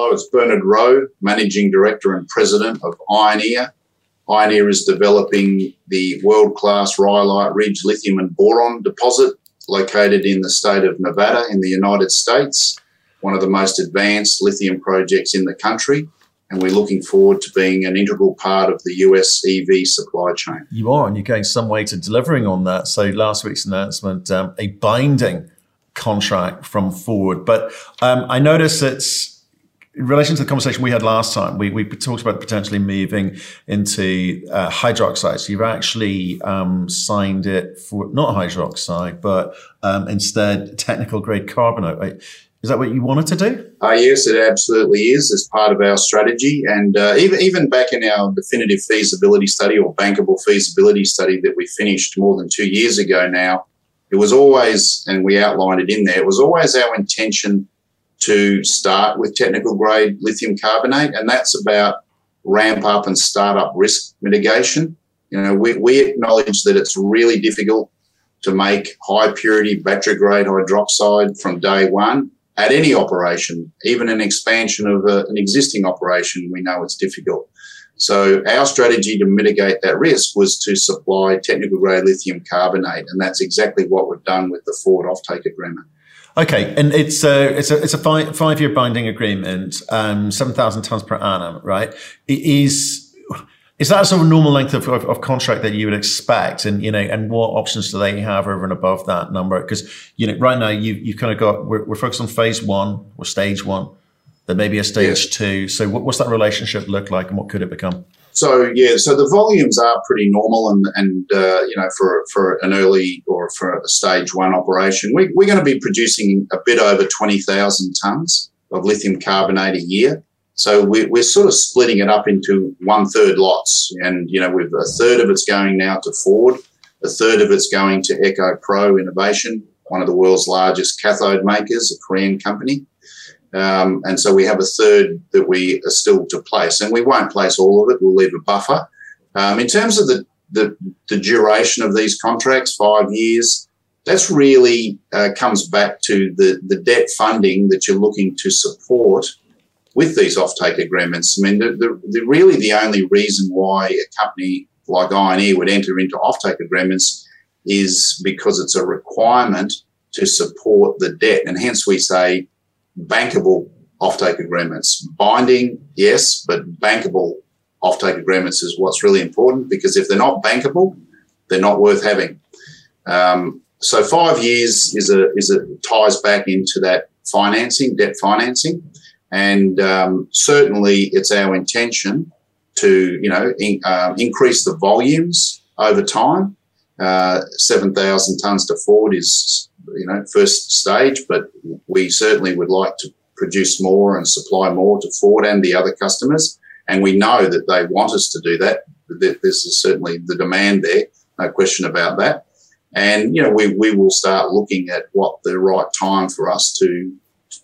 Hello, it's Bernard Rowe, Managing Director and President of Ioneer. Ioneer is developing the world-class Rhyolite Ridge lithium and boron deposit located in the state of Nevada in the United States, one of the most advanced lithium projects in the country and we're looking forward to being an integral part of the US EV supply chain. You are, and you're going some way to delivering on that. So last week's announcement, um, a binding contract from Ford. But um, I notice it's in relation to the conversation we had last time, we, we talked about potentially moving into uh, hydroxide. So you've actually um, signed it for not hydroxide, but um, instead technical grade carbonate. Is that what you wanted to do? Uh, yes, it absolutely is as part of our strategy. And uh, even, even back in our definitive feasibility study or bankable feasibility study that we finished more than two years ago now, it was always, and we outlined it in there, it was always our intention to start with technical grade lithium carbonate. And that's about ramp up and start up risk mitigation. You know, we, we acknowledge that it's really difficult to make high purity battery grade hydroxide from day one at any operation, even an expansion of a, an existing operation, we know it's difficult. So our strategy to mitigate that risk was to supply technical grade lithium carbonate, and that's exactly what we've done with the Ford offtake agreement. Okay, and it's a it's a it's a five five year binding agreement, um, seven thousand tons per annum, right? It is is that sort of normal length of, of, of, contract that you would expect? And, you know, and what options do they have over and above that number? Because, you know, right now you, you've kind of got, we're, we're focused on phase one or stage one. There may be a stage two. So what, what's that relationship look like and what could it become? So yeah, so the volumes are pretty normal, and and uh, you know for for an early or for a stage one operation, we, we're going to be producing a bit over twenty thousand tons of lithium carbonate a year. So we, we're sort of splitting it up into one third lots. And, you know, we've a third of it's going now to Ford, a third of it's going to EcoPro Innovation, one of the world's largest cathode makers, a Korean company. Um, and so we have a third that we are still to place, and we won't place all of it. We'll leave a buffer. Um, in terms of the, the, the duration of these contracts, five years, that's really uh, comes back to the the debt funding that you're looking to support with these offtake agreements. I mean, the, the, the, really the only reason why a company like Ioneer would enter into offtake agreements is because it's a requirement to support the debt. And hence we say bankable offtake agreements. Binding, yes, but bankable offtake agreements is what's really important because if they're not bankable, they're not worth having. Um, so five years is a is a ties back into that financing, debt financing. And um, certainly, it's our intention to, you know, in, uh, increase the volumes over time. Uh, Seven thousand tons to Ford is, you know, first stage, but we certainly would like to produce more and supply more to Ford and the other customers. And we know that they want us to do that. This is certainly the demand there, no question about that. And, you know, we, we will start looking at what the right time for us to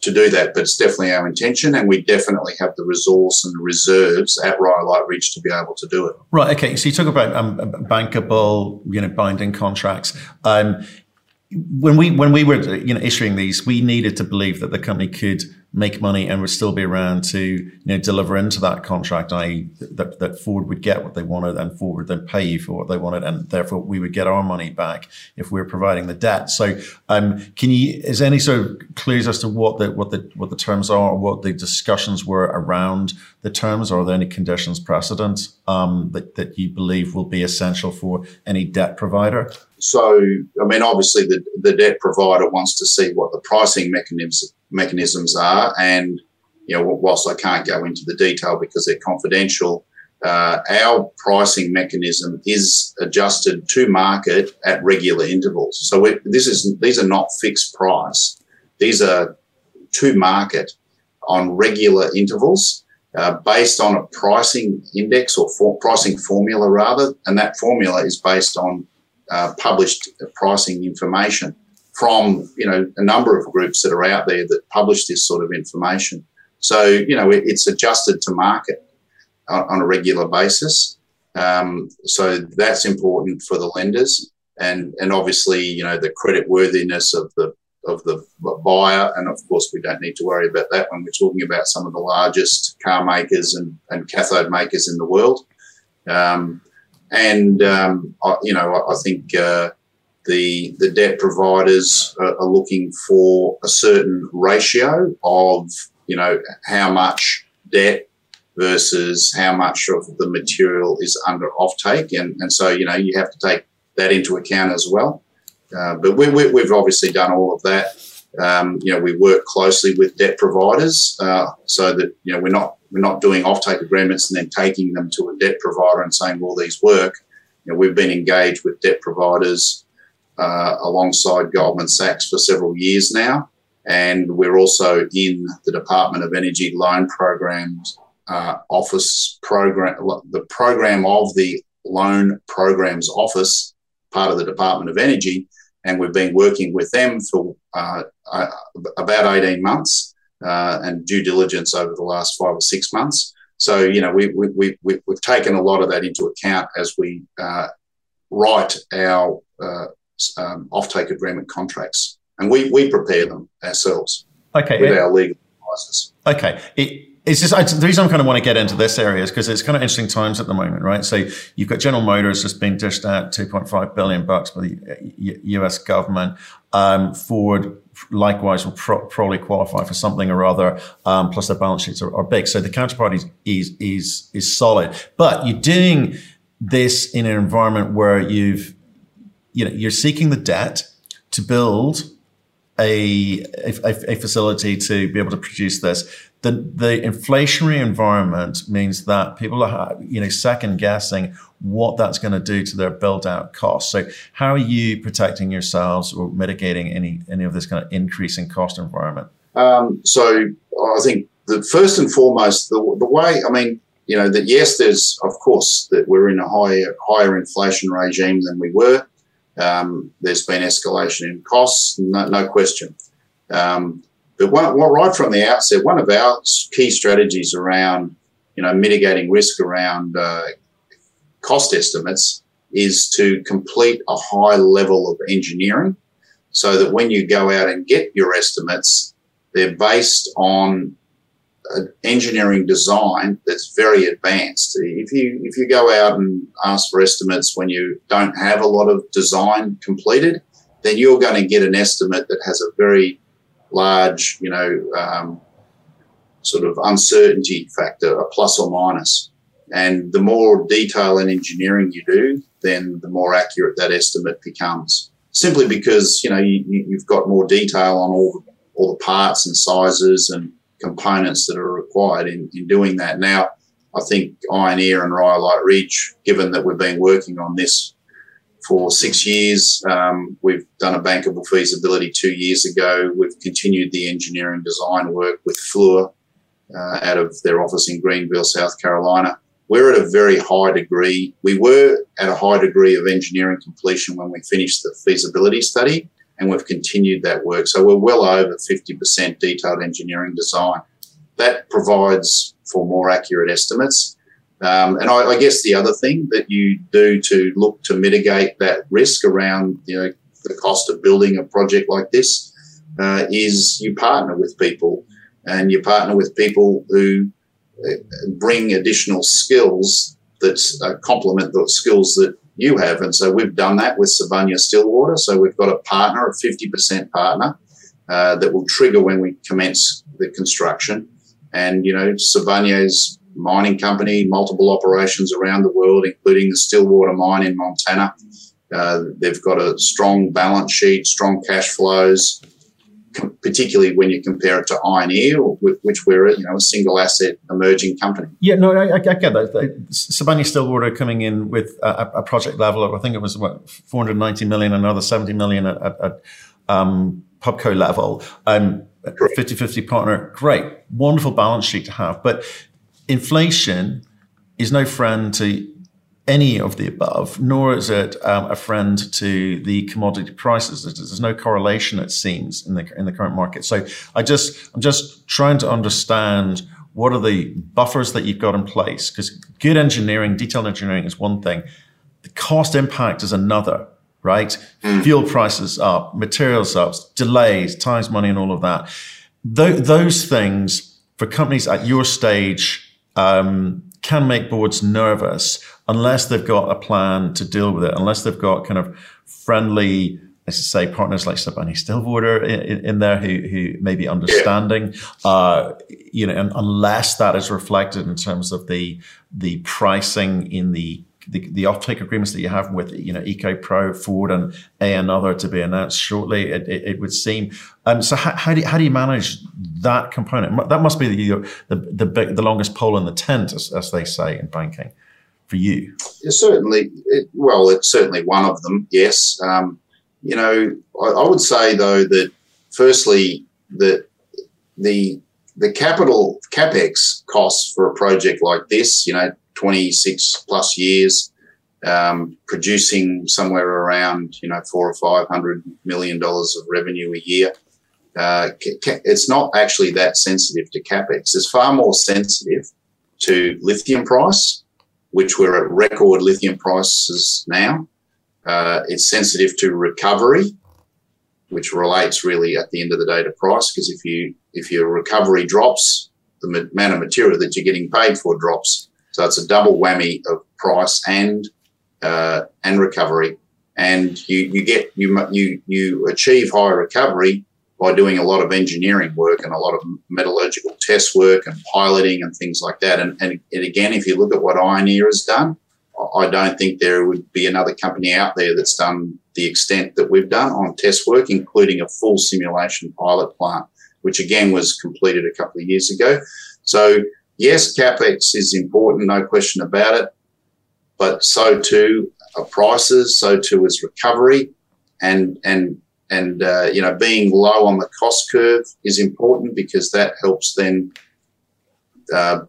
to do that, but it's definitely our intention, and we definitely have the resource and the reserves at Rhyolite Ridge to be able to do it. Right. Okay. So you talk about um, bankable, you know, binding contracts. Um, when we when we were you know issuing these, we needed to believe that the company could make money and would still be around to you know deliver into that contract, i.e., that, that Ford would get what they wanted and Ford would then pay you for what they wanted, and therefore we would get our money back if we're providing the debt. So, um, can you is any sort of clues as to what the what the what the terms are, or what the discussions were around the terms? Or are there any conditions precedent um, that that you believe will be essential for any debt provider? So, I mean, obviously, the, the debt provider wants to see what the pricing mechanisms mechanisms are, and you know, whilst I can't go into the detail because they're confidential, uh, our pricing mechanism is adjusted to market at regular intervals. So we, this is these are not fixed price; these are to market on regular intervals. Uh, based on a pricing index or for pricing formula rather, and that formula is based on uh, published pricing information from you know a number of groups that are out there that publish this sort of information. So you know it, it's adjusted to market on, on a regular basis. Um, so that's important for the lenders, and and obviously you know the credit worthiness of the of the buyer, and of course we don't need to worry about that when we're talking about some of the largest car makers and, and cathode makers in the world. Um, and um, I, you know, I, I think uh, the the debt providers are, are, looking for a certain ratio of you know how much debt versus how much of the material is under offtake, and and so you know you have to take that into account as well. Uh, but we, we, we've obviously done all of that. Um, you know, we work closely with debt providers uh, so that you know we're not we're not doing offtake agreements and then taking them to a debt provider and saying, "Well, these work." You know, we've been engaged with debt providers uh, alongside Goldman Sachs for several years now, and we're also in the Department of Energy Loan Programs uh, Office program, the program of the Loan Programs Office, part of the Department of Energy, and we've been working with them for uh, uh, about 18 months uh, and due diligence over the last five or six months. So, you know, we, we, we, we've taken a lot of that into account as we uh, write our uh, um, offtake agreement contracts. And we, we prepare them ourselves okay. with our legal advisors. Okay. It, it's just I, the reason I kind of want to get into this area is because it's kind of interesting times at the moment, right? So you've got General Motors just being dished out 2.5 billion bucks by the U.S. government. Um, Ford likewise will pro- probably qualify for something or other. Um, plus their balance sheets are, are, big, so the counterparty is is is solid. But you're doing this in an environment where you've you know you're seeking the debt to build a, a, a facility to be able to produce this the the inflationary environment means that people are you know second guessing what that's going to do to their build out costs. So how are you protecting yourselves or mitigating any any of this kind of increasing cost environment? Um, so I think the first and foremost the the way I mean you know that yes there's of course that we're in a higher higher inflation regime than we were. Um, there's been escalation in costs, no, no question. Um, but one, well, right from the outset, one of our key strategies around, you know, mitigating risk around uh, cost estimates is to complete a high level of engineering so that when you go out and get your estimates, they're based on an engineering design that's very advanced. If you if you go out and ask for estimates when you don't have a lot of design completed, then you're going to get an estimate that has a very large, you know, um, sort of uncertainty factor, a plus or minus. And the more detail and engineering you do, then the more accurate that estimate becomes. Simply because you know you, have got more detail on all the, all the parts and sizes and components that are required in, in doing that. Now, I think Ioneer and Rhyolite Ridge, given that we've been working on this for six years. Um, we've done a bankable feasibility two years ago. We've continued the engineering design work with Fluor uh, out of their office in Greenville, South Carolina. We're at a very high degree. We were at a high degree of engineering completion when we finished the feasibility study, and we've continued that work. So we're well over 50% detailed engineering design. That provides for more accurate estimates um, and I, I, guess the other thing that you do to look to mitigate that risk around you know the cost of building a project like this uh, is you partner with people, and you partner with people who bring additional skills that uh, complement the skills that you have. And so we've done that with Sibanye Stillwater. So we've got a partner, a 50% partner, uh, that will trigger when we commence the construction. And, you know, Sibanye's mining company, multiple operations around the world, including the Stillwater mine in Montana. Uh, they've got a strong balance sheet, strong cash flows, particularly when you compare it to Ioneer, which we're you know a single asset emerging company. Yeah, no, I, I get that. Sibanye Stillwater coming in with a, a, project level of I think it was what 490 million, another 70 million at, at, at um, Pubco level. Um, 50-50 partner, great, wonderful balance sheet to have. But inflation is no friend to any of the above, nor is it um, a friend to the commodity prices. There's no correlation, it seems, in the in the current market. So I just I'm just trying to understand what are the buffers that you've got in place because good engineering, detailed engineering is one thing. The cost impact is another right? Mm. Fuel prices up, materials up, delays, times, money, and all of that. Th- those things for companies at your stage um, can make boards nervous unless they've got a plan to deal with it, unless they've got kind of friendly let's say partners like Sibanye Stillwater in, in, there who who may be understanding, uh, you know, unless that is reflected in terms of the the pricing in the the, the offtake agreements that you have with you know EcoPro, Ford, and a another to be announced shortly. It, it, it would seem. Um, so how, how do you, how do you manage that component? That must be the the the, big, the longest pole in the tent, as, as they say in banking, for you. Yeah, certainly, it, well, it's certainly one of them. Yes. Um, you know, I, I would say though that firstly that the the capital capex costs for a project like this, you know, 26 plus years, um, producing somewhere around, you know, four or five hundred million dollars of revenue a year. Uh, it's not actually that sensitive to capex. It's far more sensitive to lithium price, which we're at record lithium prices now. Uh, it's sensitive to recovery, which relates really at the end of the day to price. Because if you if your recovery drops, the amount of material that you're getting paid for drops. So it's a double whammy of price and uh, and recovery. And you you get you you you achieve higher recovery by doing a lot of engineering work and a lot of metallurgical test work and piloting and things like that. And, and, and again, if you look at what Ioneer has done, I don't think there would be another company out there that's done the extent that we've done on test work, including a full simulation pilot plant, which again was completed a couple of years ago. So yes, capex is important, no question about it, but so too are prices, so too is recovery, and and and uh, you know being low on the cost curve is important because that helps then uh,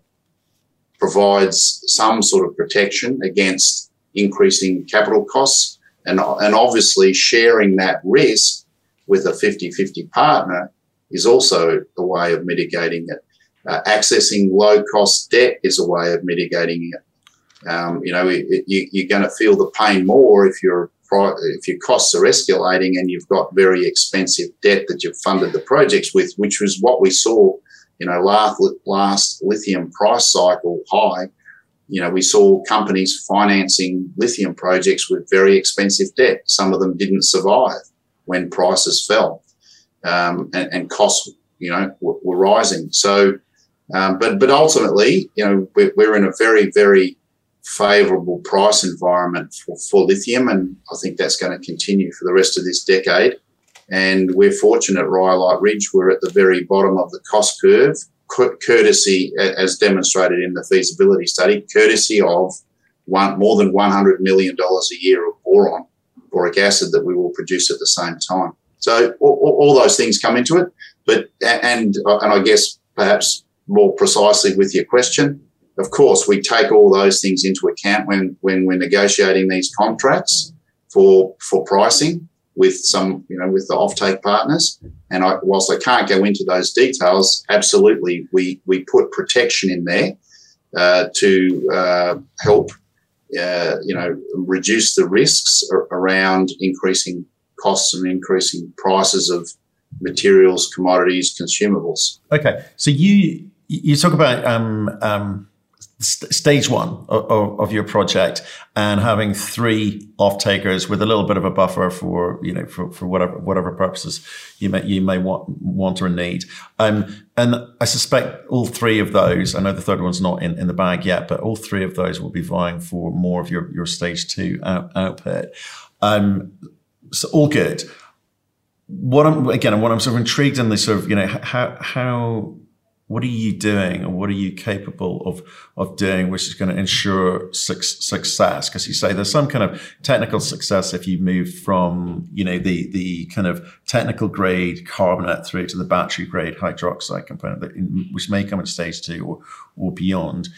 provides some sort of protection against increasing capital costs and, and obviously sharing that risk with a 50-50 partner is also a way of mitigating it. Uh, accessing low cost debt is a way of mitigating it. Um, you know, it, it, you, are going to feel the pain more if your if your costs are escalating and you've got very expensive debt that you've funded the projects with, which was what we saw you know, last, last lithium price cycle high, you know, we saw companies financing lithium projects with very expensive debt. Some of them didn't survive when prices fell, um, and, and, costs, you know, were, were rising. So, um, but but ultimately, you know, we're, we're in a very very favourable price environment for, for lithium, and I think that's going to continue for the rest of this decade. And we're fortunate at Rhyolite Ridge, we're at the very bottom of the cost curve, courtesy, as demonstrated in the feasibility study, courtesy of one, more than $100 million a year of boron, boric acid that we will produce at the same time. So all, all those things come into it. But, and, and I guess perhaps more precisely with your question, of course, we take all those things into account when, when we're negotiating these contracts for, for pricing with some, you know, with the offtake partners. And I, whilst I can't go into those details, absolutely, we we put protection in there uh, to uh, help, uh, you know, reduce the risks around increasing costs and increasing prices of materials, commodities, consumables. Okay, so you you talk about um, um, st- stage one of, of, your project and having three off takers with a little bit of a buffer for you know for, for whatever whatever purposes you may you may want want or need. Um, and I suspect all three of those. I know the third one's not in, in the bag yet, but all three of those will be vying for more of your your stage two out, output. Um, so all good. What I'm again, what I'm sort of intrigued in this sort of you know how how what are you doing and what are you capable of of doing which is going to ensure su- success? Because you say there's some kind of technical success if you move from you know the the kind of technical grade carbonate through to the battery grade hydroxide component that which may come in stage two or or beyond.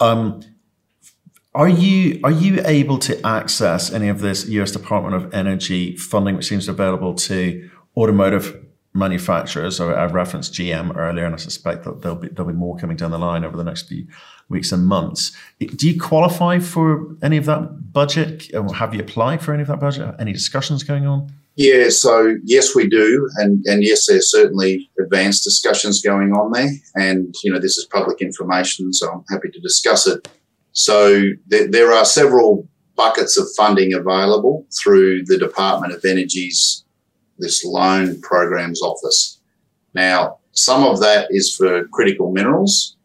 Um, are you are you able to access any of this US Department of Energy funding which seems available to automotive manufacturers. So I referenced GM earlier, and I suspect that there'll be there'll be more coming down the line over the next few weeks and months. Do you qualify for any of that budget? Have you applied for any of that budget? Any discussions going on? Yeah, so yes, we do, and and yes, there's certainly advanced discussions going on there, and you know this is public information, so I'm happy to discuss it. So there, there are several buckets of funding available through the Department of Energy's this loan programs office. Now, some of that is for critical minerals,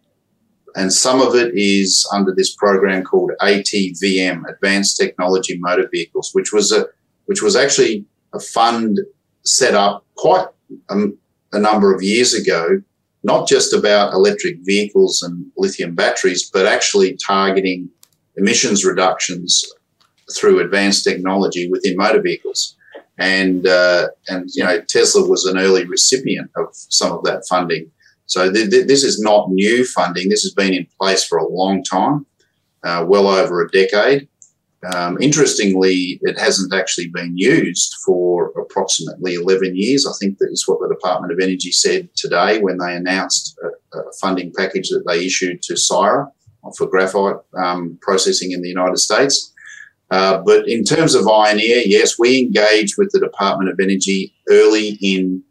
and some of it is under this program called ATVM, Advanced Technology Motor Vehicles, which was a which was actually a fund set up quite a, a number of years ago, not just about electric vehicles and lithium batteries, but actually targeting emissions reductions through advanced technology within motor vehicles. And, uh, and you know, Tesla was an early recipient of some of that funding. So th- th- this is not new funding. This has been in place for a long time, uh, well over a decade. Um, interestingly, it hasn't actually been used for approximately 11 years. I think that is what the Department of Energy said today when they announced a, a funding package that they issued to Syrah for graphite um, processing in the United States. Uh, but in terms of Ioneer, yes, we engaged with the Department of Energy early in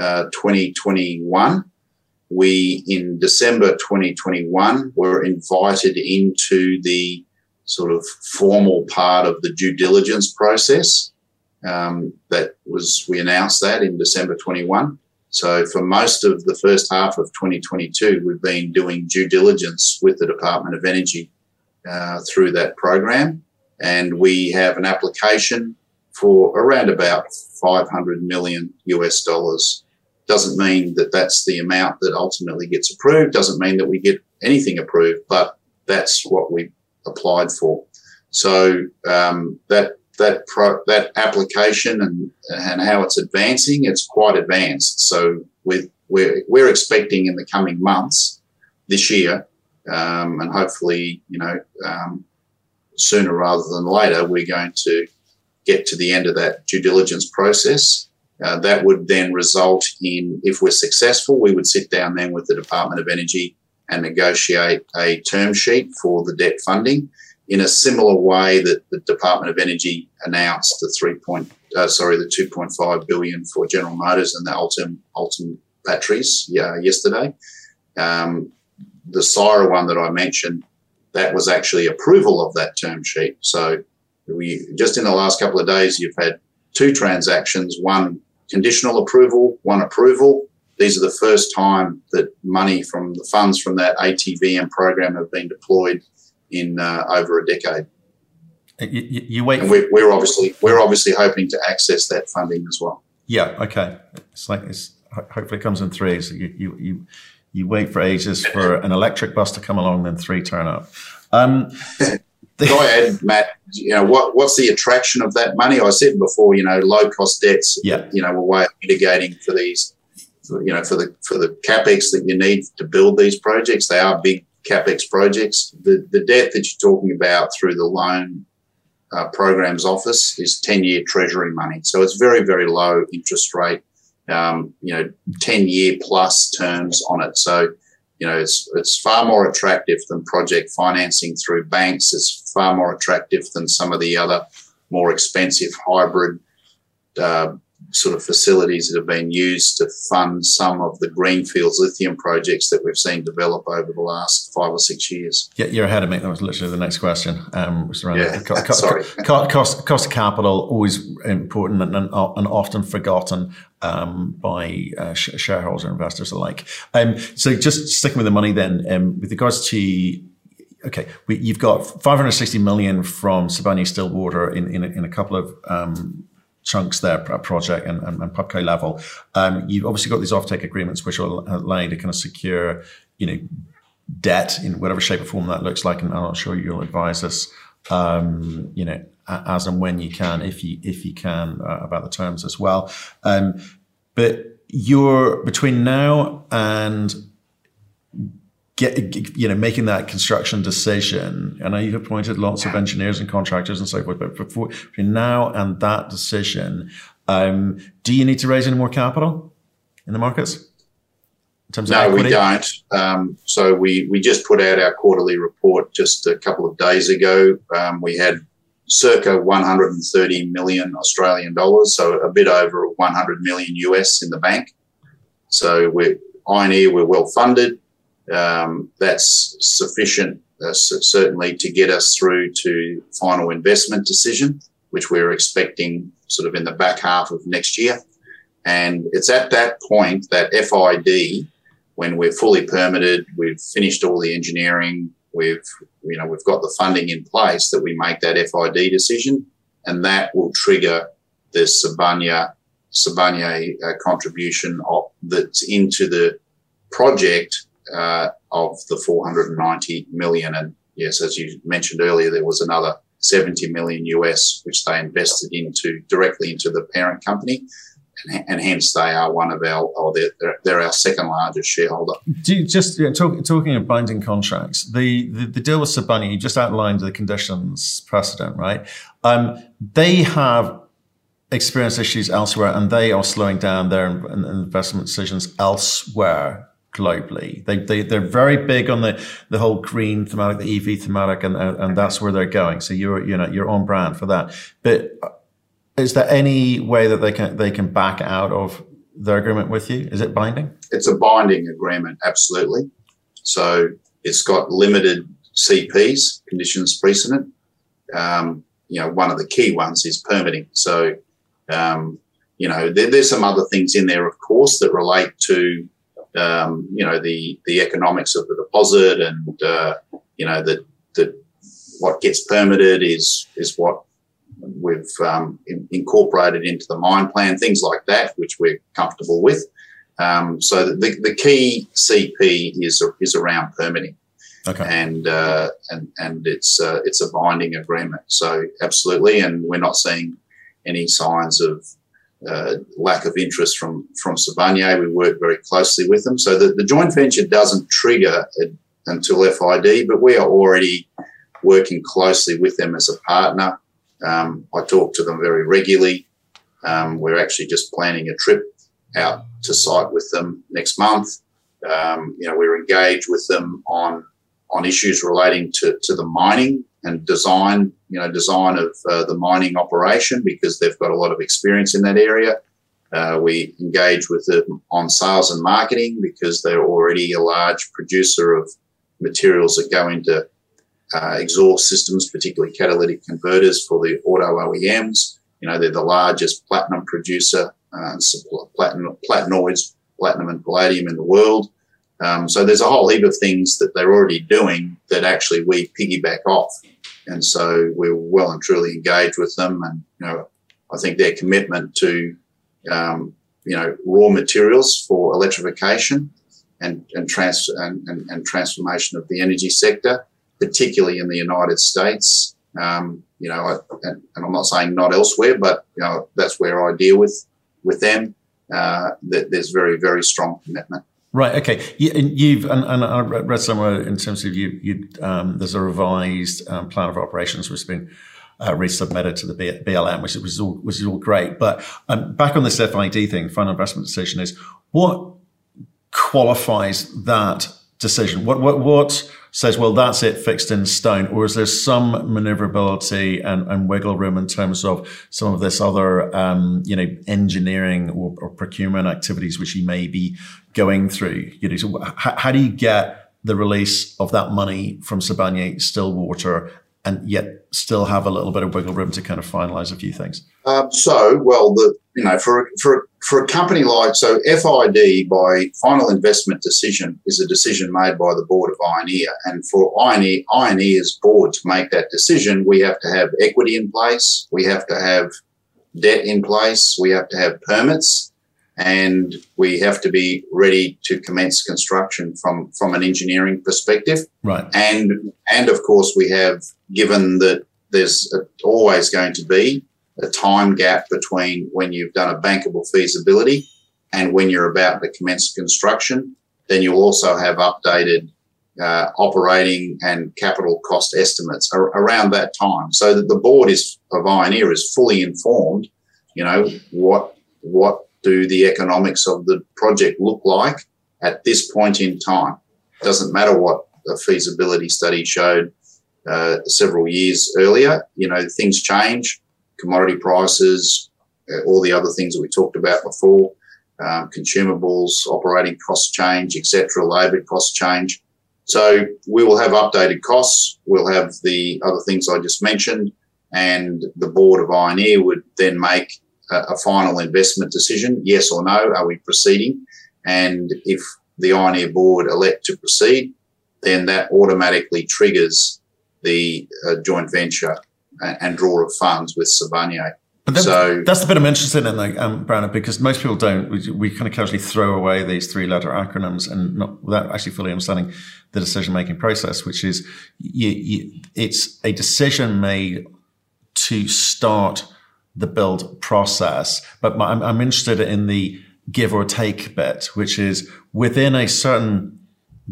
uh, 2021. We, in December 2021, were invited into the sort of formal part of the due diligence process. Um, that was, we announced that in December 21. So for most of the first half of 2022, we've been doing due diligence with the Department of Energy uh, through that program. And we have an application for around about 500 million US dollars. Doesn't mean that that's the amount that ultimately gets approved. Doesn't mean that we get anything approved, but that's what we applied for. So um, that that pro, that application and and how it's advancing, it's quite advanced. So with we're we're expecting in the coming months this year, um, and hopefully you know um, sooner rather than later, we're going to get to the end of that due diligence process. Uh, that would then result in, if we're successful, we would sit down then with the Department of Energy and negotiate a term sheet for the debt funding in a similar way that the Department of Energy announced the three point, uh, sorry, the 2.5 billion for General Motors and the Ultium, Ultium batteries yesterday. Um, the Syrah one that I mentioned, that was actually approval of that term sheet. So we just in the last couple of days, you've had two transactions, one conditional approval, one approval. These are the first time that money from the funds from that ATVM program have been deployed in uh, over a decade. You, you, you wait. And we're, we're, obviously we're obviously hoping to access that funding as well. Yeah. Okay. It's like it's hopefully it comes in threes. You you you, you wait for ages for an electric bus to come along, then three turn up. Um, Go ahead, Matt. You know what? What's the attraction of that money? I said before. You know, low cost debts. Yeah. You know, a way of mitigating for these. For, you know, for the for the capex that you need to build these projects. They are big capex projects. The the debt that you're talking about through the loan uh, programs office is 10 year treasury money. So it's very, very low interest rate, um, you know, 10 year plus terms on it. So, you know, it's, it's far more attractive than project financing through banks. It's far more attractive than some of the other more expensive hybrid uh, sort of facilities that have been used to fund some of the greenfields lithium projects that we've seen develop over the last five or six years. Yeah, you're ahead of me. That was literally the next question. Um, was around yeah, co- co- sorry. Co- cost, cost of capital, always important and, and, and often forgotten um, by uh, shareholders and investors alike. Um, so just sticking with the money then, um, with regards to okay, we, you've got 560 million from Sibanye-Stillwater in, in, in a couple of um, chunks there, project and, and, and Pubco level. Um, you've obviously got these offtake agreements, which will allow you to kind of secure, you know, debt in whatever shape or form that looks like. And I'm sure you'll advise us, um, you know, as and when you can, if you if you can, uh, about the terms as well. Um, but you're between now and get, you know, making that construction decision. And I know you've appointed lots of engineers and contractors and so forth, but before, between now and that decision, um, do you need to raise any more capital? in the markets? no, we don't. Um, so we, we just put out our quarterly report just a couple of days ago. Um, we had circa 130 million Australian dollars, so a bit over 100 million US in the bank. So we're Ioneer, we're well funded. Um, that's sufficient, uh, certainly, to get us through to final investment decision, which we're expecting sort of in the back half of next year. And it's at that point that FID, when we're fully permitted, we've finished all the engineering, we've you know we've got the funding in place, that we make that FID decision, and that will trigger the Sibanye Sibanye uh, contribution of, that's into the project uh, of the 490 million. And yes, as you mentioned earlier, there was another 70 million US, which they invested into directly into the parent company. And, and hence they are one of our, or they're, they're our second largest shareholder. Do you just yeah, talk, talking of binding contracts, the, the, the deal with Sibanye, you just outlined the conditions precedent, right? Um, they have experienced issues elsewhere and they are slowing down their investment decisions elsewhere globally. They, they, they're very big on the, the whole green thematic, the EV thematic, and, and that's where they're going. So you're, you know, you're on brand for that. But is there any way that they can, they can back out of their agreement with you? Is it binding? It's a binding agreement, absolutely. So it's got limited CPs, conditions precedent. Um, you know, one of the key ones is permitting. So, um, you know, there, there's some other things in there, of course, that relate to um, you know the the economics of the deposit and uh, you know that that what gets permitted is is what we've um, in, incorporated into the mine plan, things like that, which we're comfortable with. Um, so the, the key CP is is around permitting, okay. and uh, and and it's uh, it's a binding agreement. So absolutely, and we're not seeing any signs of uh, lack of interest from from Sibanye. We work very closely with them, so the, the joint venture doesn't trigger until FID, but we are already working closely with them as a partner. Um, I talk to them very regularly. Um, we're actually just planning a trip out to site with them next month. Um, you know, we're engaged with them on on issues relating to, to the mining and design, you know, design of uh, the mining operation because they've got a lot of experience in that area. Uh, we engage with them on sales and marketing because they're already a large producer of materials that go into uh, exhaust systems, particularly catalytic converters for the auto OEMs. You know, they're the largest platinum producer, uh, platinum, platinoids, platinum and palladium in the world. Um, so there's a whole heap of things that they're already doing that actually we piggyback off. And so we're well and truly engaged with them. And, you know, I think their commitment to, um, you know, raw materials for electrification and, and, trans, and, and, and, transformation of the energy sector, particularly in the United States. Um, you know, I, and, and, I'm not saying not elsewhere, but, you know, that's where I deal with, with them. Uh, that there's very, very strong commitment. Right. Okay. You, have and, and, I read somewhere in terms of you. you um, there's a revised um, plan of operations which has been uh, resubmitted to the BLM, which was all which is all great. But um, back on this FID thing, final investment decision is what qualifies that decision. What what what says, well, that's it, fixed in stone? Or is there some maneuverability and, and wiggle room in terms of some of this other, um, you know, engineering or, or, procurement activities which you may be going through? You know, so how, how do you get the release of that money from Sibanye Stillwater and yet still have a little bit of wiggle room to kind of finalize a few things? Um, so, well, the you know, for for for a company like so, FID by final investment decision is a decision made by the board of Ioneer, and for Ioneer Ioneer's board to make that decision, we have to have equity in place, we have to have debt in place, we have to have permits, and we have to be ready to commence construction from from an engineering perspective. Right. And and of course, we have given that there's always going to be a time gap between when you've done a bankable feasibility and when you're about to commence construction. Then you'll also have updated uh, operating and capital cost estimates ar- around that time, so that the board is of Ioneer is fully informed. You know what what do the economics of the project look like at this point in time? Doesn't matter what the feasibility study showed uh, several years earlier. You know, things change, commodity prices, uh, all the other things that we talked about before, um, consumables, operating costs change, etc., labour costs change. So we will have updated costs. We'll have the other things I just mentioned, and the board of Ioneer would then make a, final investment decision: yes or no. Are we proceeding? And if the Ioneer board elect to proceed, then that automatically triggers the uh, joint venture and, and, draw of funds with Sibanye. But so that's the bit I'm interested in, like, um, Brandon, because most people don't. We, we, kind of casually throw away these three-letter acronyms and not without actually fully understanding the decision-making process, which is you, you, it's a decision made to start the build process. But I'm, I'm interested in the give or take bit, which is within a certain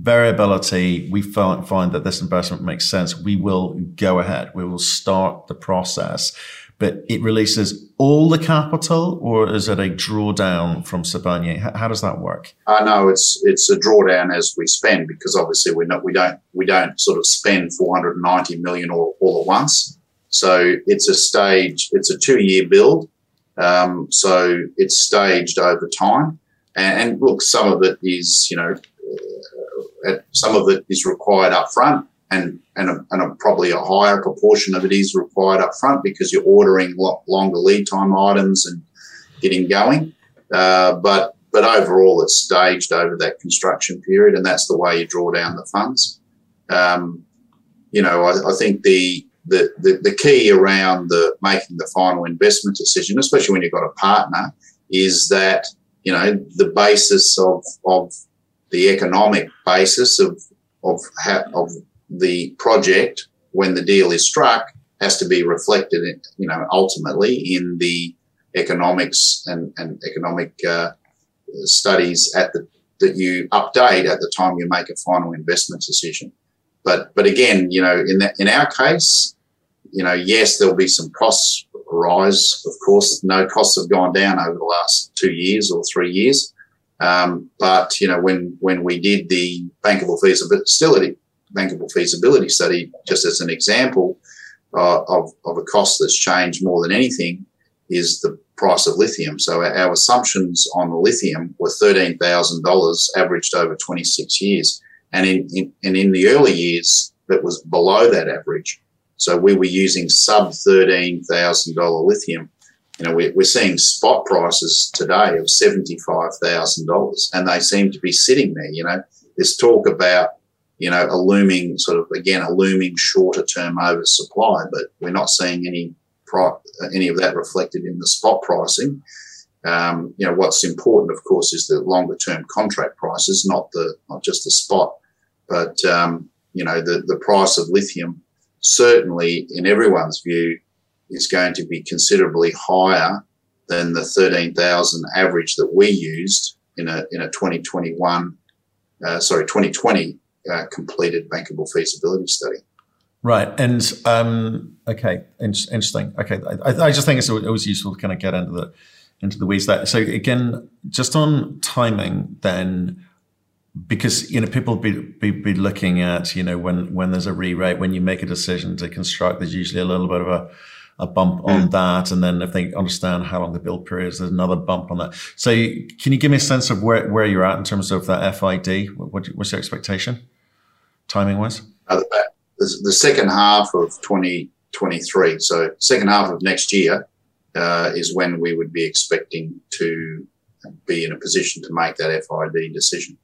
variability, we find, find that this investment makes sense. We will go ahead. We will start the process. But it releases all the capital, or is it a drawdown from Sibanye? How, how does that work? Uh, no, it's it's a drawdown as we spend because obviously we not we don't we don't sort of spend 490 million all, all at once. So it's a stage. It's a two year build. Um, so it's staged over time. And, and, look, some of it is you know some of it is required up front and, and, a, and a, probably a higher proportion of it is required up front because you're ordering lo- longer lead time items and getting going. Uh, but but overall, it's staged over that construction period, and that's the way you draw down the funds. Um, you know, I, I think the, the, the the key around the making the final investment decision, especially when you've got a partner, is that you know the basis of of the economic basis of of of the project when the deal is struck has to be reflected, in, you know, ultimately in the economics and, and economic uh, studies at the that you update at the time you make a final investment decision. But but again, you know, in in our case, you know, yes, there'll be some costs rise. Of course, no costs have gone down over the last two years or three years. Um, but you know, when when we did the bankable feasibility bankable feasibility study, just as an example uh, of of a cost that's changed more than anything, is the price of lithium. So our assumptions on the lithium were thirteen thousand dollars, averaged over twenty six years, and in, in and in the early years, that was below that average. So we were using sub thirteen thousand dollar lithium you know, we're, we're seeing spot prices today of $75,000 and they seem to be sitting there. You know, there's talk about, you know, a looming sort of, again, a looming shorter term oversupply, but we're not seeing any, any of that reflected in the spot pricing. Um, you know, what's important, of course, is the longer term contract prices, not the, not just the spot, but, um, you know, the, the price of lithium certainly in everyone's view is going to be considerably higher than the 13,000 average that we used in a, in a 2021, uh, sorry, 2020 uh, completed bankable feasibility study. Right. And, um, okay, interesting. Okay. I, I just think it's always useful to kind of get into the, into the weeds there. So again, just on timing, then, because you know people be, be be looking at you know when when there's a re-rate when you make a decision to construct there's usually a little bit of a a bump on hmm. that. And then if they understand how long the build period is, there's another bump on that. So can you give me a sense of where, where you're at in terms of that FID? What, what's your expectation timing wise? Uh, the, the, second half of 2023. So second half of next year uh, is when we would be expecting to be in a position to make that FID decision.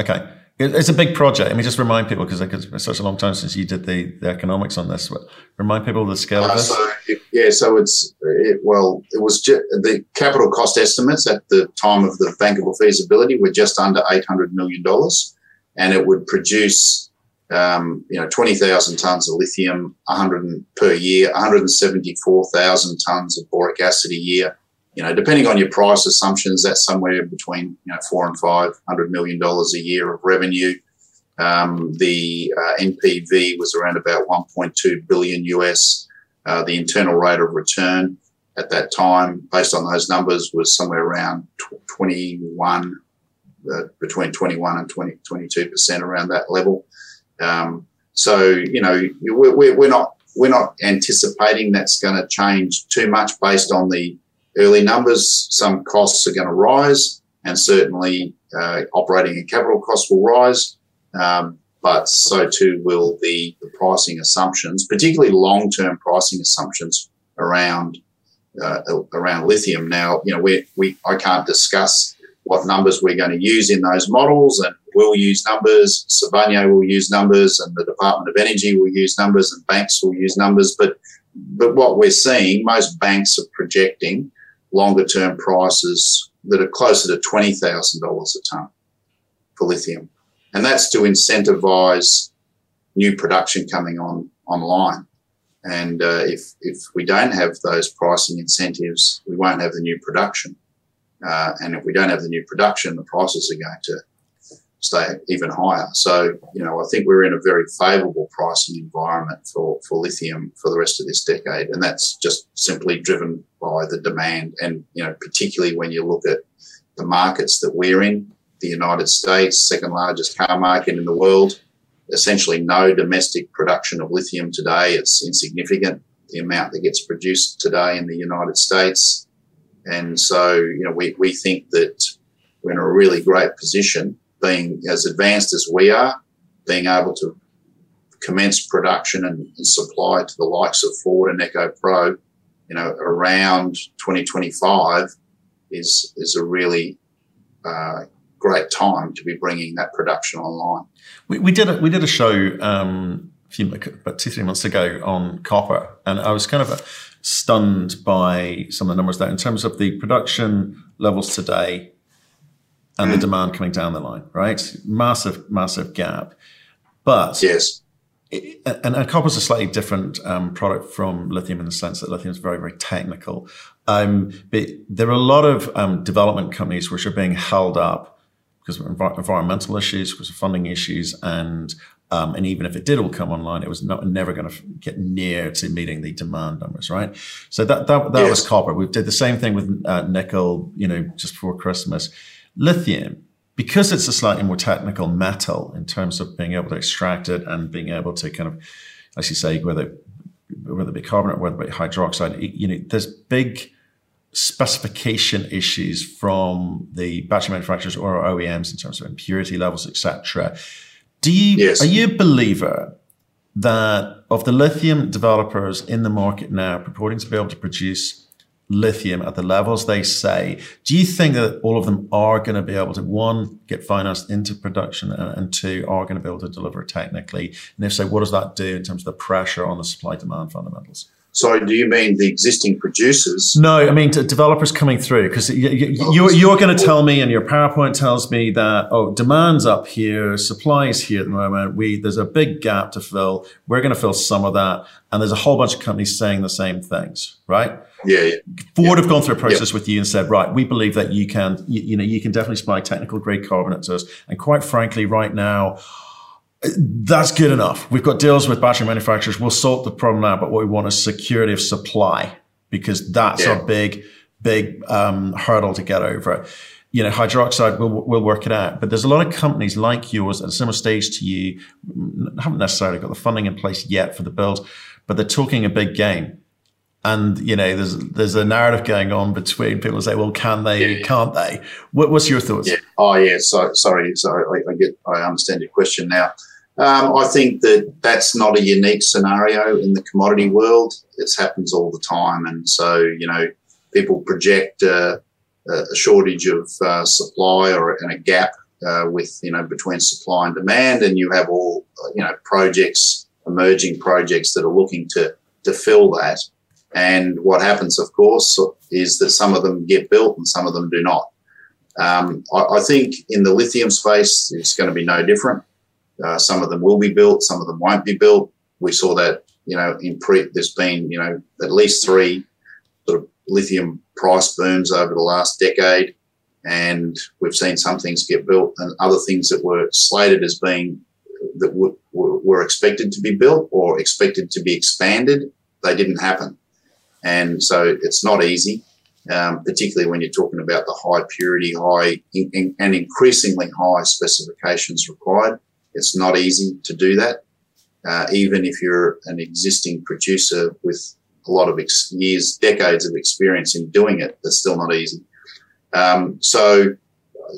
Okay. It's a big project. I mean, just remind people because it's such a long time since you did the, the economics on this. Remind people of the scale uh, of this. So, yeah, so it's it, well, it was ju- the capital cost estimates at the time of the bankable feasibility were just under eight hundred million dollars, and it would produce um, you know twenty thousand tons of lithium, hundred per year, one hundred seventy four thousand tons of boric acid a year, you know, depending on your price assumptions, that's somewhere between you know four and five hundred million dollars a year of revenue. Um, the uh, NPV was around about 1.2 billion US. Uh, the internal rate of return at that time, based on those numbers, was somewhere around 21, uh, between 21 and 20, 22% around that level. Um, so, you know, we're, we're not, we're not anticipating that's going to change too much based on the early numbers. Some costs are going to rise and certainly uh, operating and capital costs will rise. Um, but so too will the, the pricing assumptions, particularly long-term pricing assumptions around uh, around lithium. Now, you know, we, we I can't discuss what numbers we're going to use in those models, and we'll use numbers. Sibanye will use numbers, and the Department of Energy will use numbers, and banks will use numbers. But but what we're seeing, most banks are projecting longer term prices that are closer to twenty thousand dollars a ton for lithium and that's to incentivize new production coming on online. And uh, if if we don't have those pricing incentives, we won't have the new production. Uh, and if we don't have the new production, the prices are going to stay even higher. So, you know, I think we're in a very favourable pricing environment for, for lithium for the rest of this decade. And that's just simply driven by the demand. And, you know, particularly when you look at the markets that we're in, the United States, second largest car market in the world. Essentially, no domestic production of lithium today. It's insignificant, the amount that gets produced today in the United States. And so, you know, we, we think that we're in a really great position, being as advanced as we are, being able to commence production and, and supply to the likes of Ford and EcoPro, you know, around 2025 is, is a really uh, great time to be bringing that production online. We, we did a, we did a show um, a few about two three months ago on copper, and I was kind of uh, stunned by some of the numbers there in terms of the production levels today and the demand coming down the line. Right, massive massive gap, but yes. and, and copper is a slightly different um, product from lithium in the sense that lithium is very, very technical. Um, but there are a lot of um, development companies which are being held up because of env- environmental issues, because of funding issues, and um, and even if it did all come online, it was not, never going to get near to meeting the demand numbers, right? So that that, that yes. was copper. We did the same thing with uh, nickel, you know, just before Christmas. Lithium, because it's a slightly more technical metal in terms of being able to extract it and being able to kind of, as you say, whether whether it be carbonate, whether it be hydroxide, you know, there's big specification issues from the battery manufacturers or OEMs in terms of impurity levels, etc. Do you yes. are you a believer that of the lithium developers in the market now purporting to be able to produce lithium at the levels they say, do you think that all of them are going to be able to one get financed into production and, and two are going to be able to deliver technically? And if so, what does that do in terms of the pressure on the supply demand fundamentals? So, do you mean the existing producers? No, I mean developers coming through because you, oh, you're, you're going to tell me, and your PowerPoint tells me that oh, demand's up here, supply is here at the moment. We there's a big gap to fill. We're going to fill some of that, and there's a whole bunch of companies saying the same things, right? Yeah. yeah. Ford yeah. have gone through a process yeah. with you and said, right, we believe that you can, you, you know, you can definitely supply technical grade carbonate to us, and quite frankly, right now that's good enough. We've got deals with battery manufacturers. We'll sort the problem out, but what we want is security of supply because that's yeah. our big, big um, hurdle to get over. You know, hydroxide, we'll, we'll work it out. But there's a lot of companies like yours at a similar stage to you, haven't necessarily got the funding in place yet for the build, but they're talking a big game. And you know, there's there's a narrative going on between people say, "Well, can they? Yeah. Can't they?" What, what's your thoughts? Yeah. Oh, yeah. So sorry. So I, I get. I understand your question now. Um, I think that that's not a unique scenario in the commodity world. It happens all the time, and so you know people project uh, a shortage of uh, supply or and a gap uh, with you know between supply and demand, and you have all you know projects, emerging projects that are looking to to fill that. And what happens, of course, is that some of them get built and some of them do not. Um, I, I think in the lithium space, it's going to be no different. Uh, some of them will be built, some of them won't be built. We saw that, you know, in pre, there's been, you know, at least three sort of lithium price booms over the last decade. And we've seen some things get built and other things that were slated as being that were expected to be built or expected to be expanded, they didn't happen. And so it's not easy, um, particularly when you're talking about the high purity, high in, in, and increasingly high specifications required. It's not easy to do that, uh, even if you're an existing producer with a lot of ex- years, decades of experience in doing it. That's still not easy. Um, so,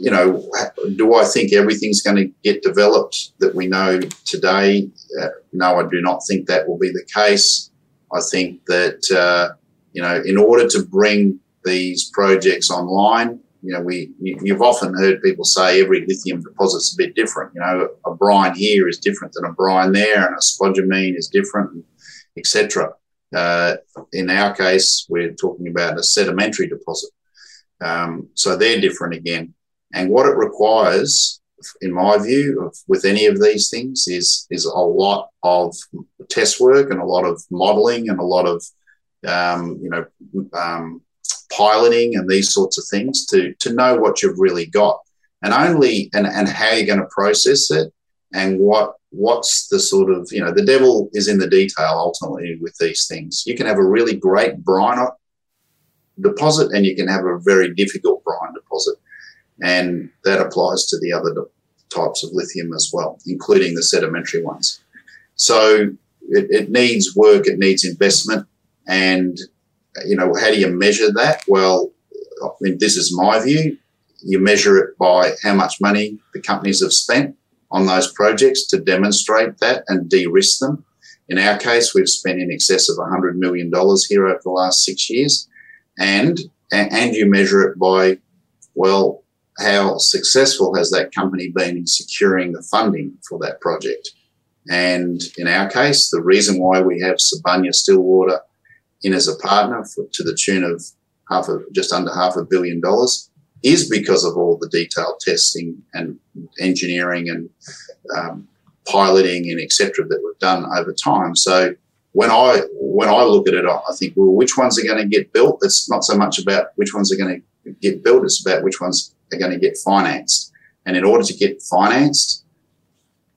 you know, do I think everything's going to get developed that we know today? Uh, no, I do not think that will be the case. I think that, uh, you know, in order to bring these projects online, you know, we you, have often heard people say every lithium deposit's a bit different. You know, a brine here is different than a brine there, and a spodumene is different, etc. Uh, in our case, we're talking about a sedimentary deposit. Um, so they're different again. And what it requires, in my view, of, with any of these things is, is a lot of test work and a lot of modeling and a lot of, um, you know, um, piloting and these sorts of things to, to know what you've really got. And only, and, and how you're going to process it and what what's the sort of you know the devil is in the detail ultimately with these things. You can have a really great brine deposit and you can have a very difficult brine deposit. And that applies to the other types of lithium as well including the sedimentary ones. So it, it needs work it needs investment and you know how do you measure that well I mean, this is my view you measure it by how much money the companies have spent on those projects to demonstrate that and de-risk them. In our case, we've spent in excess of $100 million here over the last six years. And, and you measure it by, well, how successful has that company been in securing the funding for that project? And in our case, the reason why we have Sibanye Stillwater in as a partner for, to the tune of half of just under half a billion dollars is because of all the detailed testing and engineering and um, piloting and etc. that we've done over time. So when I when I look at it, I think, well, which ones are going to get built? It's not so much about which ones are going to get built; it's about which ones are going to get financed. And in order to get financed,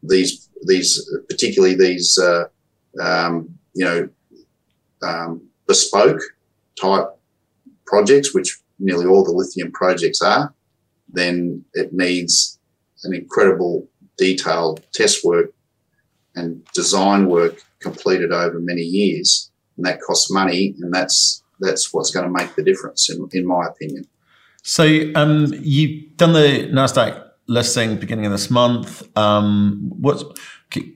these these particularly these uh, um, you know um, bespoke type projects, which nearly all the lithium projects are, then it needs an incredible detailed test work and design work completed over many years. And that costs money, and that's that's what's going to make the difference, in, in my opinion. So um, you've done the Nasdaq listing beginning of this month. Um, what's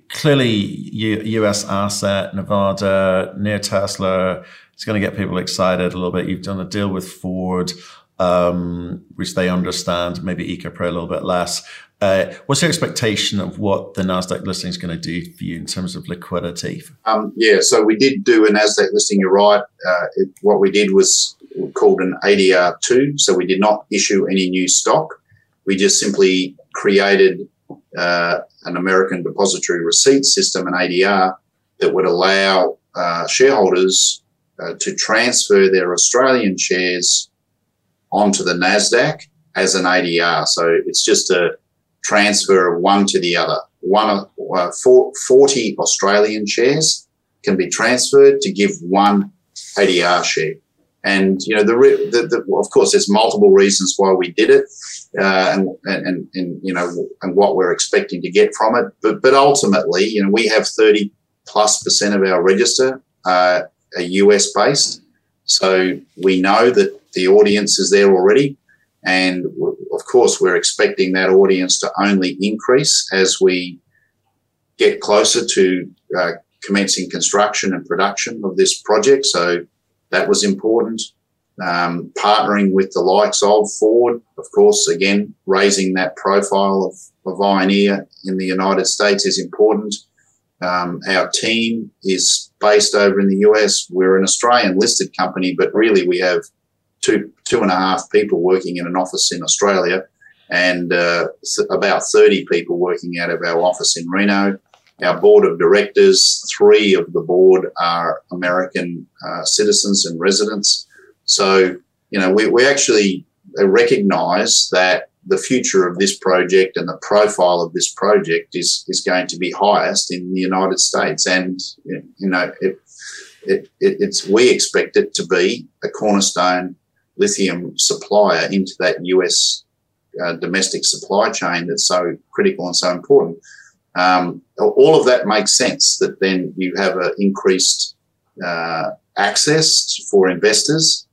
clearly U.S. asset, Nevada, near Tesla, it's going to get people excited a little bit. You've done a deal with Ford, um, which they understand, maybe EcoPro a little bit less. Uh, what's your expectation of what the Nasdaq listing is going to do for you in terms of liquidity? Um, yeah, so we did do a Nasdaq listing. You're right. Uh, it, what we did was called an ADR two. So we did not issue any new stock. We just simply created uh, an American Depository Receipt System, an ADR, that would allow uh, shareholders uh, to transfer their Australian shares onto the NASDAQ as an ADR. So it's just a transfer of one to the other. One, uh, 40 Australian shares can be transferred to give one ADR share. And, you know, the, the, the of course, there's multiple reasons why we did it. Uh, and, and, and, you know, and what we're expecting to get from it. But, but ultimately, you know, we have 30 plus percent of our register, uh, are US based. So we know that the audience is there already. And of course, we're expecting that audience to only increase as we get closer to uh, commencing construction and production of this project. So that was important. Um, partnering with the likes of Ford, of course, again, raising that profile of, of Ioneer in the United States is important. Um, our team is based over in the US. We're an Australian listed company, but really we have two two and a half people working in an office in Australia, and uh, about thirty people working out of our office in Reno. Our board of directors, three of the board are American uh, citizens and residents. So you know we we actually recognise that the future of this project and the profile of this project is is going to be highest in the United States, and you know it, it, it, it's we expect it to be a cornerstone lithium supplier into that US uh, domestic supply chain that's so critical and so important. Um, all of that makes sense. That then you have an increased uh, access for investors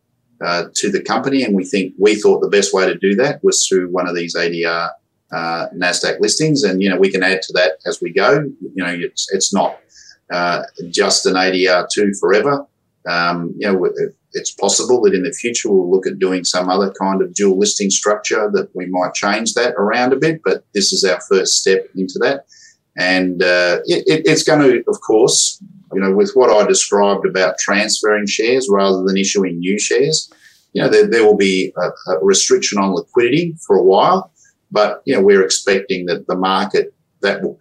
uh, to the company, and we think we thought the best way to do that was through one of these ADR uh, Nasdaq listings, and you know we can add to that as we go. You know, it's it's not uh, just an ADR two forever. Um, you know, it's possible that in the future we'll look at doing some other kind of dual listing structure that we might change that around a bit, but this is our first step into that. And uh, it, it's going to, of course, you know, with what I described about transferring shares rather than issuing new shares, you know, there, there will be a, a restriction on liquidity for a while, but, you know, we're expecting that the market that will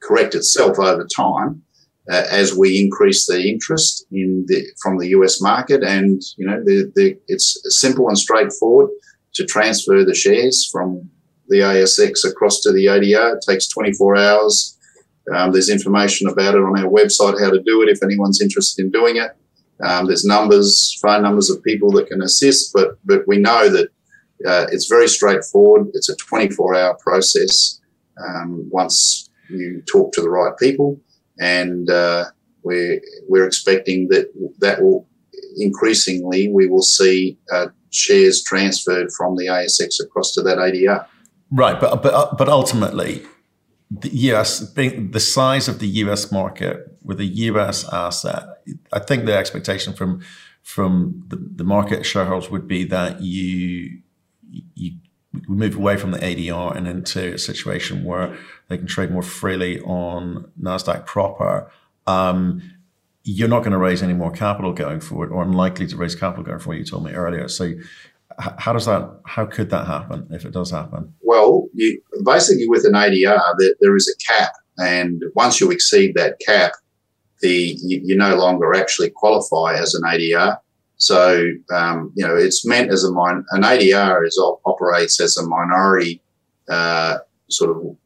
correct itself over time uh, as we increase the interest in the, from the US market. And, you know, the, the, it's simple and straightforward to transfer the shares from the ASX across to the ADR. It takes 24 hours. Um, there's information about it on our website, how to do it if anyone's interested in doing it. Um, there's numbers, phone numbers of people that can assist, but, but we know that uh, it's very straightforward. It's a 24 hour process um, once you talk to the right people and uh, we're we're expecting that that will increasingly we will see uh, shares transferred from the ASX across to that ADR. Right, but but but ultimately, the being the size of the US market with a US asset, I think the expectation from from the, the market shareholders would be that you you move away from the ADR and into a situation where they can trade more freely on Nasdaq proper. Um, you're not going to raise any more capital going forward, or unlikely to raise capital going forward. You told me earlier. So, how does that? How could that happen if it does happen? Well, you, basically with an ADR, there, is a cap, and once you exceed that cap, the you, you no longer actually qualify as an ADR. So, um, you know, it's meant as a min- an ADR is operates as a minority uh, sort of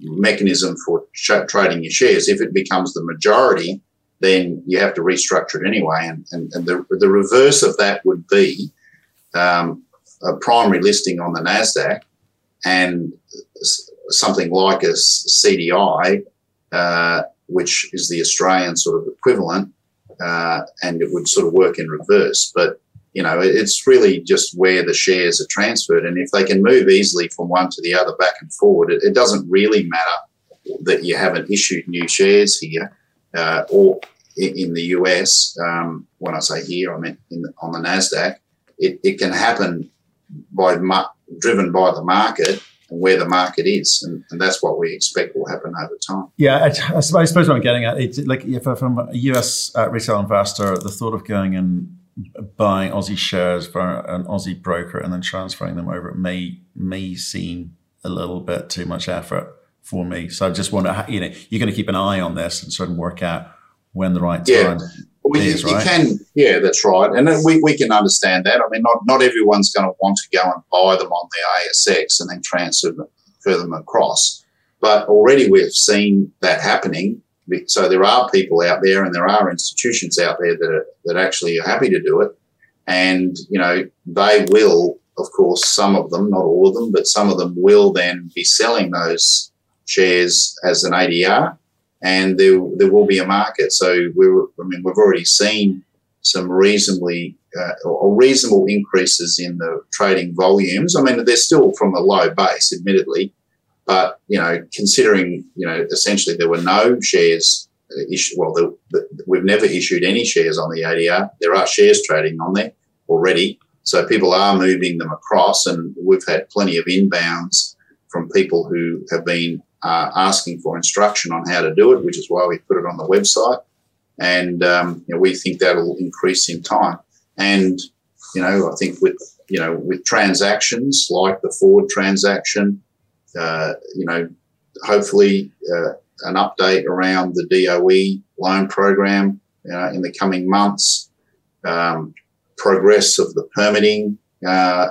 mechanism for ch- trading your shares. If it becomes the majority, then you have to restructure it anyway. And, and, and the, the reverse of that would be um, a primary listing on the NASDAQ and something like a CDI, uh, which is the Australian sort of equivalent, uh, and it would sort of work in reverse. But you know, it's really just where the shares are transferred, and if they can move easily from one to the other, back and forward, it, it doesn't really matter that you haven't issued new shares here uh, or in the US. Um, when I say here, I mean the, on the Nasdaq. It, it can happen by driven by the market and where the market is, and, and, that's what we expect will happen over time. Yeah, I, I suppose what I'm getting at, it's like if I'm a US uh, retail investor, the thought of going and buying Aussie shares for an Aussie broker and then transferring them over may may seem a little bit too much effort for me. So I just want to, you know, you're going to keep an eye on this and sort of work out when the right time Well, you, you, can, yeah, that's right, and we, we can understand that. I mean, not not everyone's going to want to go and buy them on the ASX and then transfer them, them across. But already we've seen that happening. So there are people out there, and there are institutions out there that are, that actually are happy to do it, and you know they will, of course, some of them, not all of them, but some of them will then be selling those shares as an ADR and there there will be a market. So we I mean, we've already seen some reasonably uh, or reasonable increases in the trading volumes. I mean, they're still from a low base, admittedly, but you know, considering you know, essentially there were no shares issued. Well, the, the, we've never issued any shares on the ADR. There are shares trading on there already, so people are moving them across, and we've had plenty of inbounds from people who have been uh, asking for instruction on how to do it, which is why we put it on the website. And um, you know, we think that'll increase in time. And you know, I think with you know with transactions like the Ford transaction, uh, you know, hopefully uh, an update around the DOE loan program uh, in the coming months, um, progress of the permitting uh,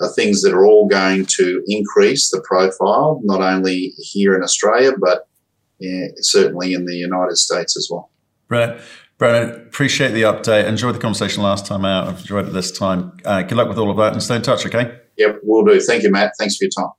are things that are all going to increase the profile, not only here in Australia, but yeah, certainly in the United States as well. Right. Brennan, appreciate the update. Enjoyed the conversation last time out. I've enjoyed it this time. Uh, good luck with all of that and stay in touch, okay? Yep, we'll do. Thank you, Matt. Thanks for your time.